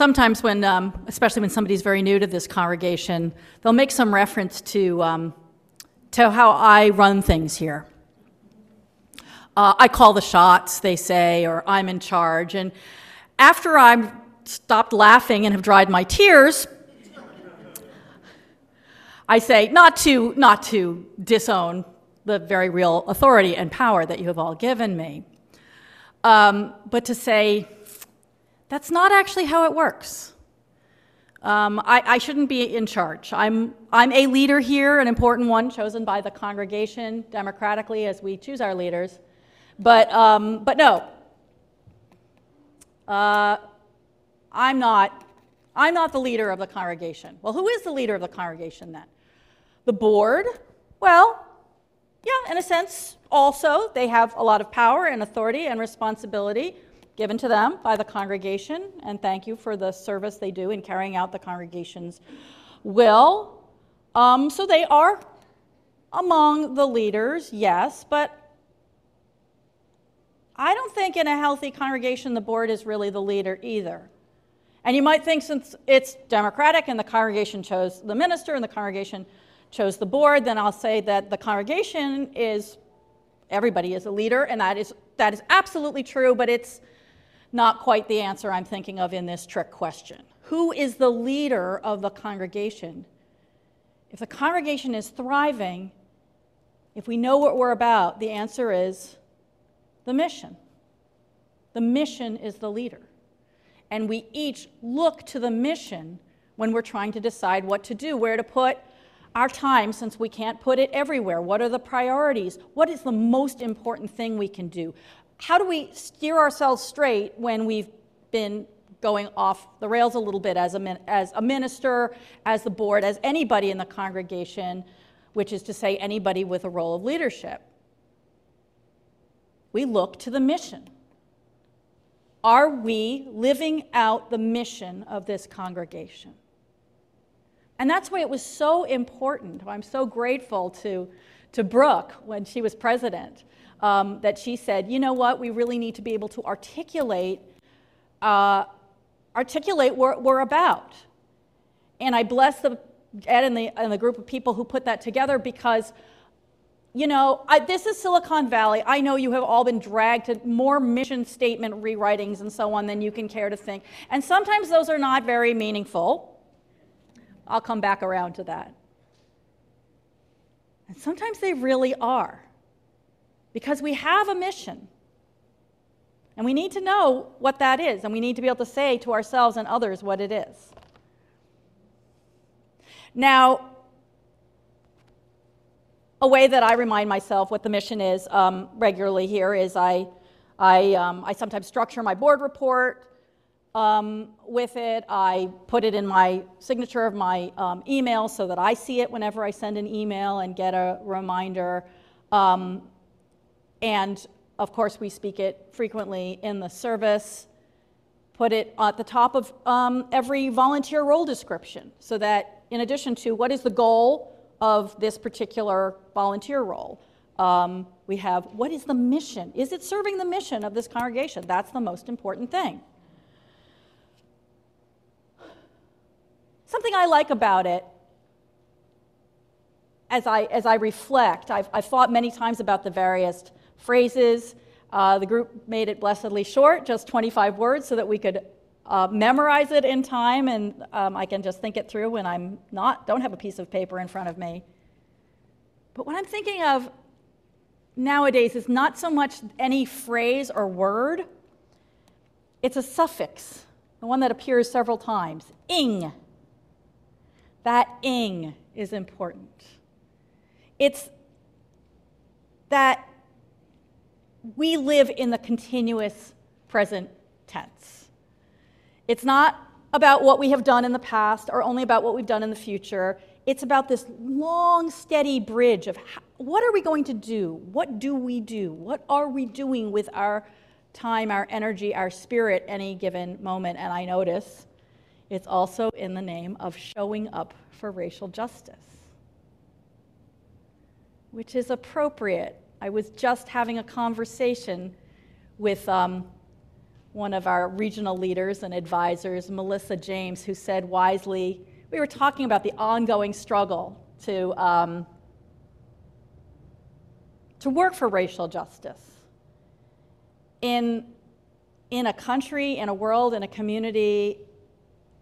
sometimes when, um, especially when somebody's very new to this congregation, they'll make some reference to, um, to how I run things here. Uh, I call the shots, they say, or I'm in charge. And after I've stopped laughing and have dried my tears, I say, not to, not to disown the very real authority and power that you have all given me, um, but to say, that's not actually how it works. Um, I, I, shouldn't be in charge. I'm, I'm a leader here, an important one chosen by the congregation democratically as we choose our leaders. But, um, but no, uh, I'm, not, I'm not the leader of the congregation. Well, who is the leader of the congregation then? The board? Well, yeah, in a sense, also, they have a lot of power and authority and responsibility given to them by the congregation, and thank you for the service they do in carrying out the congregation's will. Um, so they are among the leaders, yes, but I don't think in a healthy congregation the board is really the leader either. And you might think since it's democratic and the congregation chose the minister and the congregation chose the board, then I'll say that the congregation is everybody is a leader, and that is that is absolutely true, but it's not quite the answer I'm thinking of in this trick question. Who is the leader of the congregation? If the congregation is thriving, if we know what we're about, the answer is the mission. The mission is the leader. And we each look to the mission when we're trying to decide what to do, where to put our time since we can't put it everywhere. What are the priorities? What is the most important thing we can do? How do we steer ourselves straight when we've been going off the rails a little bit as a, as a minister, as the board, as anybody in the congregation, which is to say, anybody with a role of leadership? We look to the mission. Are we living out the mission of this congregation? And that's why it was so important. I'm so grateful to, to Brooke when she was president um, that she said, you know what, we really need to be able to articulate, uh, articulate what we're about. And I bless the, Ed and the, and the group of people who put that together because you know, I, this is Silicon Valley. I know you have all been dragged to more mission statement rewritings and so on than you can care to think. And sometimes those are not very meaningful. I'll come back around to that. And sometimes they really are, because we have a mission. And we need to know what that is, and we need to be able to say to ourselves and others what it is. Now, a way that I remind myself what the mission is um, regularly here is I, I, um, I sometimes structure my board report um, with it. I put it in my signature of my um, email so that I see it whenever I send an email and get a reminder. Um, and of course, we speak it frequently in the service. Put it at the top of um, every volunteer role description so that, in addition to what is the goal of this particular volunteer role, um, we have what is the mission? Is it serving the mission of this congregation? That's the most important thing. Something I like about it, as I, as I reflect, I've, I've thought many times about the various phrases. Uh, the group made it blessedly short, just 25 words, so that we could uh, memorize it in time, and um, I can just think it through when I'm not, don't have a piece of paper in front of me. But what I'm thinking of nowadays is not so much any phrase or word, it's a suffix, the one that appears several times ing. That ing is important. It's that we live in the continuous present tense. It's not about what we have done in the past or only about what we've done in the future. It's about this long, steady bridge of how, what are we going to do? What do we do? What are we doing with our time, our energy, our spirit any given moment? And I notice it's also in the name of showing up for racial justice, which is appropriate. I was just having a conversation with um, one of our regional leaders and advisors, Melissa James, who said wisely, we were talking about the ongoing struggle to, um, to work for racial justice in, in a country, in a world, in a community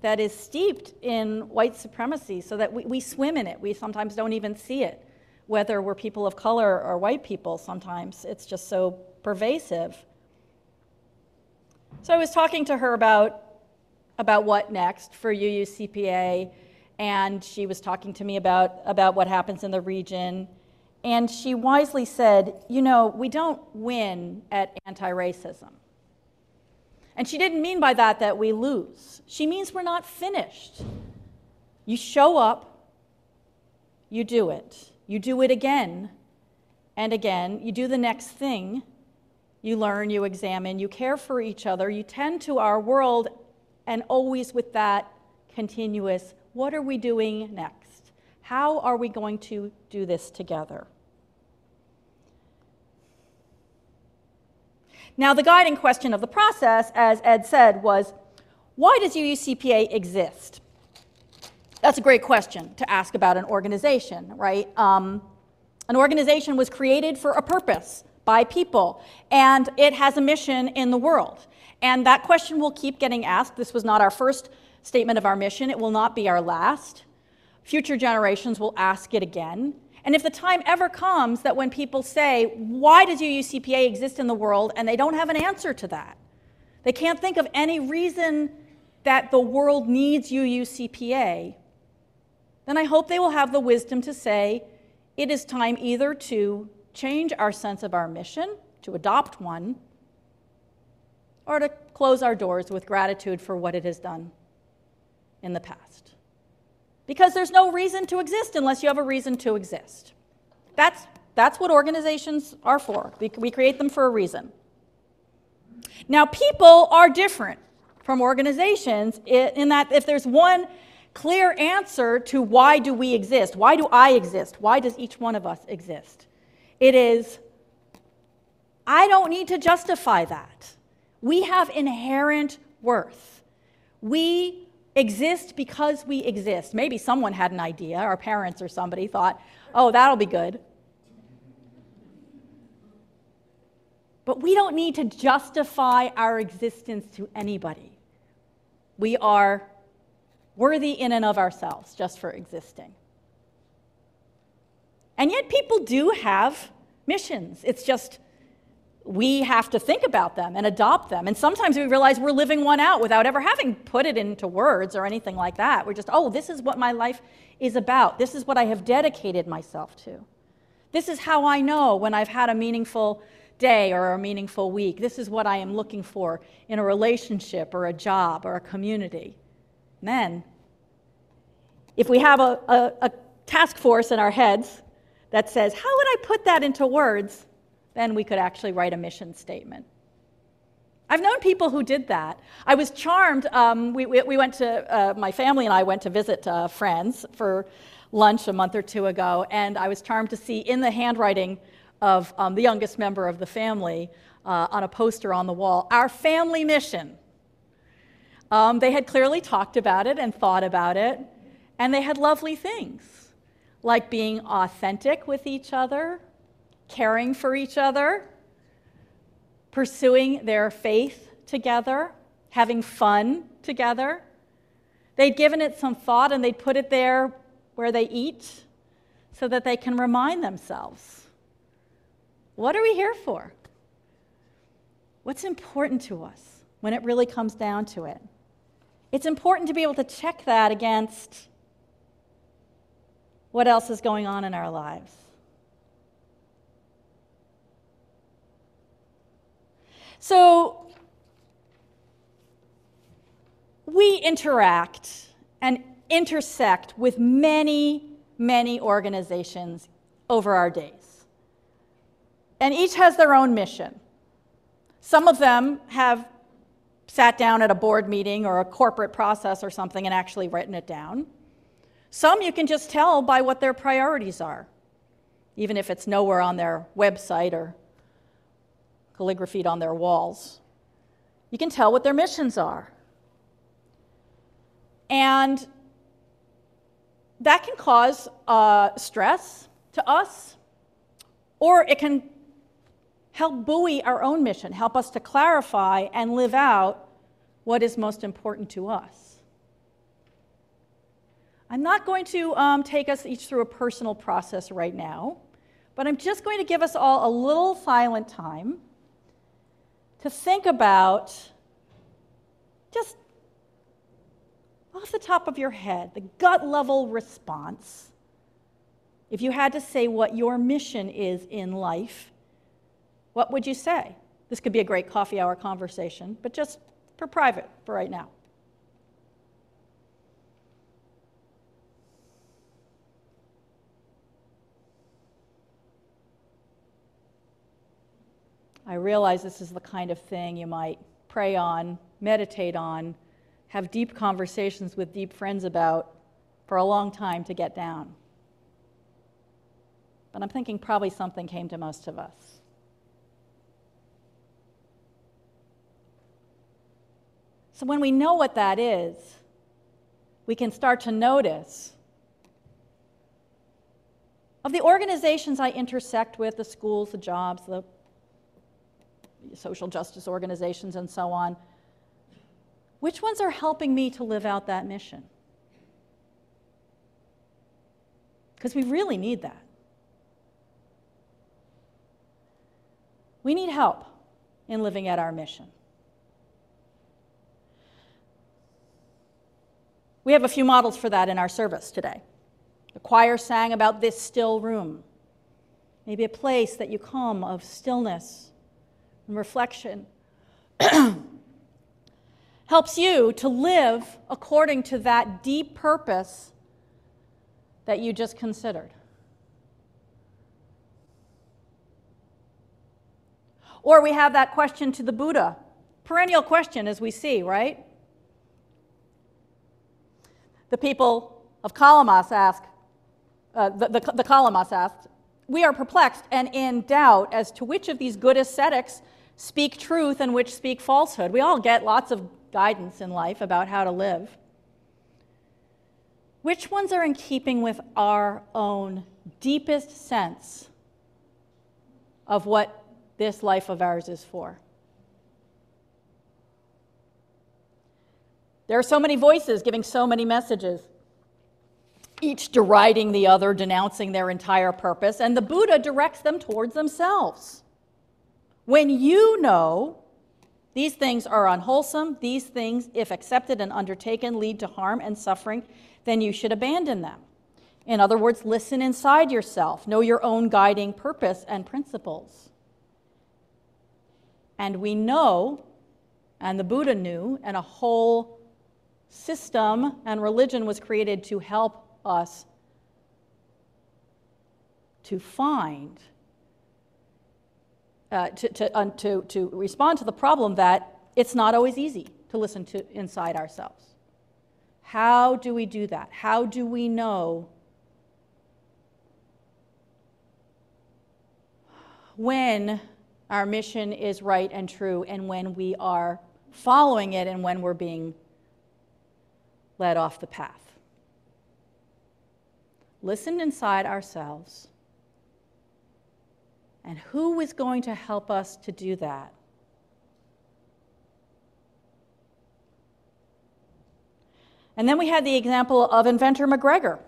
that is steeped in white supremacy, so that we, we swim in it. We sometimes don't even see it, whether we're people of color or white people, sometimes. It's just so pervasive. So I was talking to her about, about what next for UUCPA, and she was talking to me about, about what happens in the region. And she wisely said, You know, we don't win at anti racism. And she didn't mean by that that we lose. She means we're not finished. You show up, you do it. You do it again and again. You do the next thing. You learn, you examine, you care for each other, you tend to our world, and always with that continuous what are we doing next? How are we going to do this together? Now, the guiding question of the process, as Ed said, was why does UUCPA exist? That's a great question to ask about an organization, right? Um, an organization was created for a purpose by people, and it has a mission in the world. And that question will keep getting asked. This was not our first statement of our mission, it will not be our last. Future generations will ask it again. And if the time ever comes that when people say, why does UUCPA exist in the world, and they don't have an answer to that, they can't think of any reason that the world needs UUCPA, then I hope they will have the wisdom to say, it is time either to change our sense of our mission, to adopt one, or to close our doors with gratitude for what it has done in the past because there's no reason to exist unless you have a reason to exist. That's, that's what organizations are for. We, we create them for a reason. Now, people are different from organizations in that if there's one clear answer to why do we exist, why do I exist, why does each one of us exist, it is I don't need to justify that. We have inherent worth. We exist because we exist. Maybe someone had an idea, our parents or somebody thought, oh, that'll be good. But we don't need to justify our existence to anybody. We are worthy in and of ourselves just for existing. And yet, people do have missions. It's just we have to think about them and adopt them. And sometimes we realize we're living one out without ever having put it into words or anything like that. We're just, oh, this is what my life is about. This is what I have dedicated myself to. This is how I know when I've had a meaningful day or a meaningful week. This is what I am looking for in a relationship or a job or a community. Then, if we have a, a, a task force in our heads that says, how would I put that into words? then we could actually write a mission statement. I've known people who did that. I was charmed. Um, we, we, we, went to, uh, my family and I went to visit uh, friends for lunch a month or two ago, and I was charmed to see in the handwriting of um, the youngest member of the family uh, on a poster on the wall, our family mission. Um, they had clearly talked about it and thought about it, and they had lovely things like being authentic with each other, caring for each other, pursuing their faith together, having fun together. They'd given it some thought and they'd put it there where they eat so that they can remind themselves what are we here for? What's important to us when it really comes down to it? It's important to be able to check that against what else is going on in our lives. So we interact and intersect with many, many organizations over our days. And each has their own mission. Some of them have sat down at a board meeting or a corporate process or something and actually written it down. Some you can just tell by what their priorities are, even if it's nowhere on their website or calligraphied on their walls. You can tell what their missions are. And that can cause uh, stress to us, or it can help buoy our own mission, help us to clarify and live out what is most important to us. I'm not going to um, take us each through a personal process right now, but I'm just going to give us all a little silent time to think about just off the top of your head, the gut level response, if you had to say what your mission is in life, what would you say? This could be a great coffee hour conversation, but just for private for right now. I realize this is the kind of thing you might pray on, meditate on, have deep conversations with deep friends about for a long time to get down. But I'm thinking probably something came to most of us. So when we know what that is, we can start to notice of the organizations I intersect with, the schools, the jobs, the social justice organizations, and so on which ones are helping me to live out that mission? Because we really need that. We need help in living out our mission. We have a few models for that in our service today. The choir sang about this still room, maybe a place that you come of stillness and reflection. helps you to live according to that deep purpose that you just considered. Or we have that question to the Buddha, perennial question as we see, right? The people of Kalamas ask, uh, the, the, the Kalamas asked, we are perplexed and in doubt as to which of these good ascetics speak truth and which speak falsehood. We all get lots of guidance in life about how to live. Which ones are in keeping with our own deepest sense of what this life of ours is for? There are so many voices giving so many messages, each deriding the other, denouncing their entire purpose, and the Buddha directs them towards themselves. When you know these things are unwholesome. These things, if accepted and undertaken, lead to harm and suffering, then you should abandon them. In other words, listen inside yourself, know your own guiding purpose and principles. And we know, and the Buddha knew, and a whole system and religion was created to help us to find uh, to, to, uh, to, to respond to the problem that it's not always easy to listen to inside ourselves. How do we do that? How do we know when our mission is right and true and when we are following it and when we're being led off the path? Listen inside ourselves and who is going to help us to do that? And then we had the example of inventor McGregor,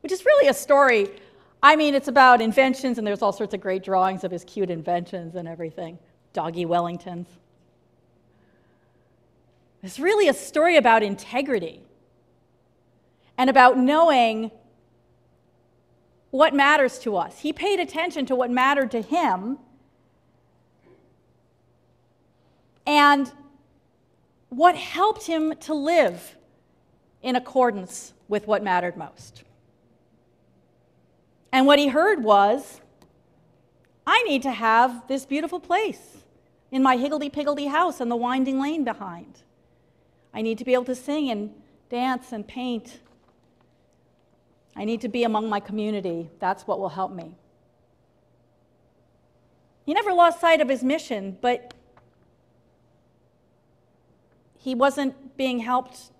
which is really a story. I mean, it's about inventions, and there's all sorts of great drawings of his cute inventions and everything. Doggy Wellingtons. It's really a story about integrity and about knowing what matters to us. He paid attention to what mattered to him. And what helped him to live in accordance with what mattered most. And what he heard was I need to have this beautiful place in my higgledy piggledy house and the winding lane behind. I need to be able to sing and dance and paint I need to be among my community. That's what will help me. He never lost sight of his mission, but he wasn't being helped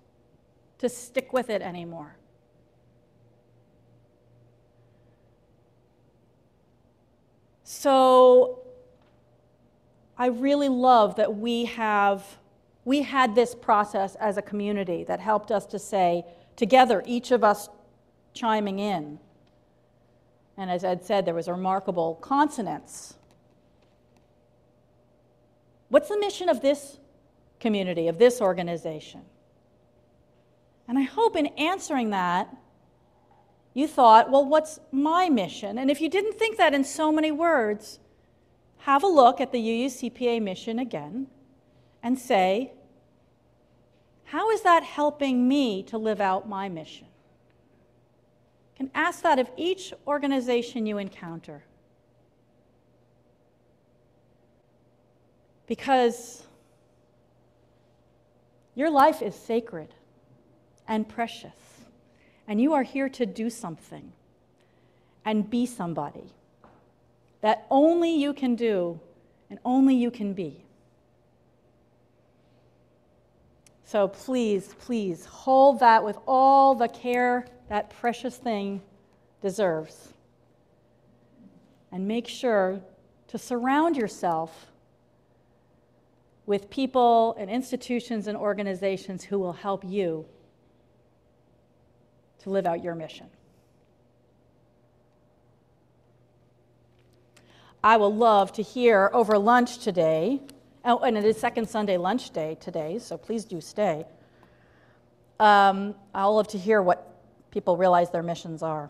to stick with it anymore. So I really love that we have we had this process as a community that helped us to say together each of us chiming in. And as Ed said, there was a remarkable consonance. What's the mission of this community, of this organization? And I hope in answering that, you thought, well, what's my mission? And if you didn't think that in so many words, have a look at the UUCPA mission again and say, how is that helping me to live out my mission? Ask that of each organization you encounter. Because your life is sacred and precious, and you are here to do something and be somebody that only you can do and only you can be. So please, please hold that with all the care that precious thing deserves. And make sure to surround yourself with people and institutions and organizations who will help you to live out your mission. I will love to hear over lunch today. Oh, and it is second Sunday lunch day today, so please do stay. Um, I'll love to hear what people realize their missions are.